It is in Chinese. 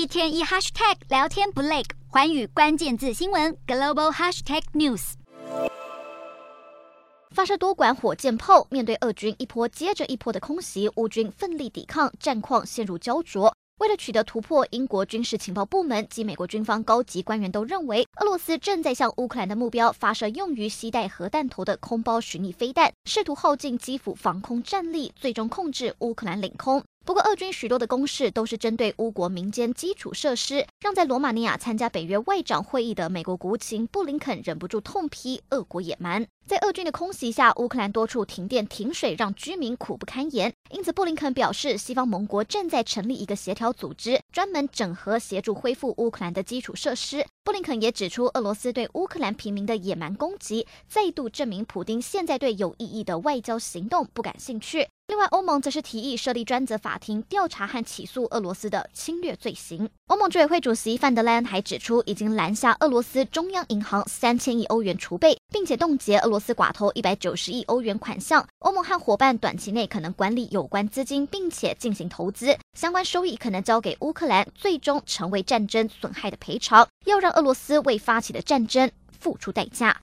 一天一 hashtag 聊天不累，环宇关键字新闻 global hashtag news。发射多管火箭炮，面对俄军一波接着一波的空袭，乌军奋力抵抗，战况陷入胶着。为了取得突破，英国军事情报部门及美国军方高级官员都认为，俄罗斯正在向乌克兰的目标发射用于携带核弹头的空包巡弋飞弹，试图耗尽基辅防空战力，最终控制乌克兰领空。不过，俄军许多的攻势都是针对乌国民间基础设施，让在罗马尼亚参加北约外长会议的美国国务卿布林肯忍不住痛批俄国野蛮。在俄军的空袭下，乌克兰多处停电停水，让居民苦不堪言。因此，布林肯表示，西方盟国正在成立一个协调组织，专门整合协助恢复乌克兰的基础设施。布林肯也指出，俄罗斯对乌克兰平民的野蛮攻击，再度证明普丁现在对有意义的外交行动不感兴趣。另外，欧盟则是提议设立专责法庭调查和起诉俄罗斯的侵略罪行。欧盟执委会主席范德莱恩还指出，已经拦下俄罗斯中央银行三千亿欧元储备，并且冻结俄罗斯寡头一百九十亿欧元款项。欧盟和伙伴短期内可能管理有关资金，并且进行投资，相关收益可能交给乌克兰，最终成为战争损害的赔偿，要让俄罗斯为发起的战争付出代价。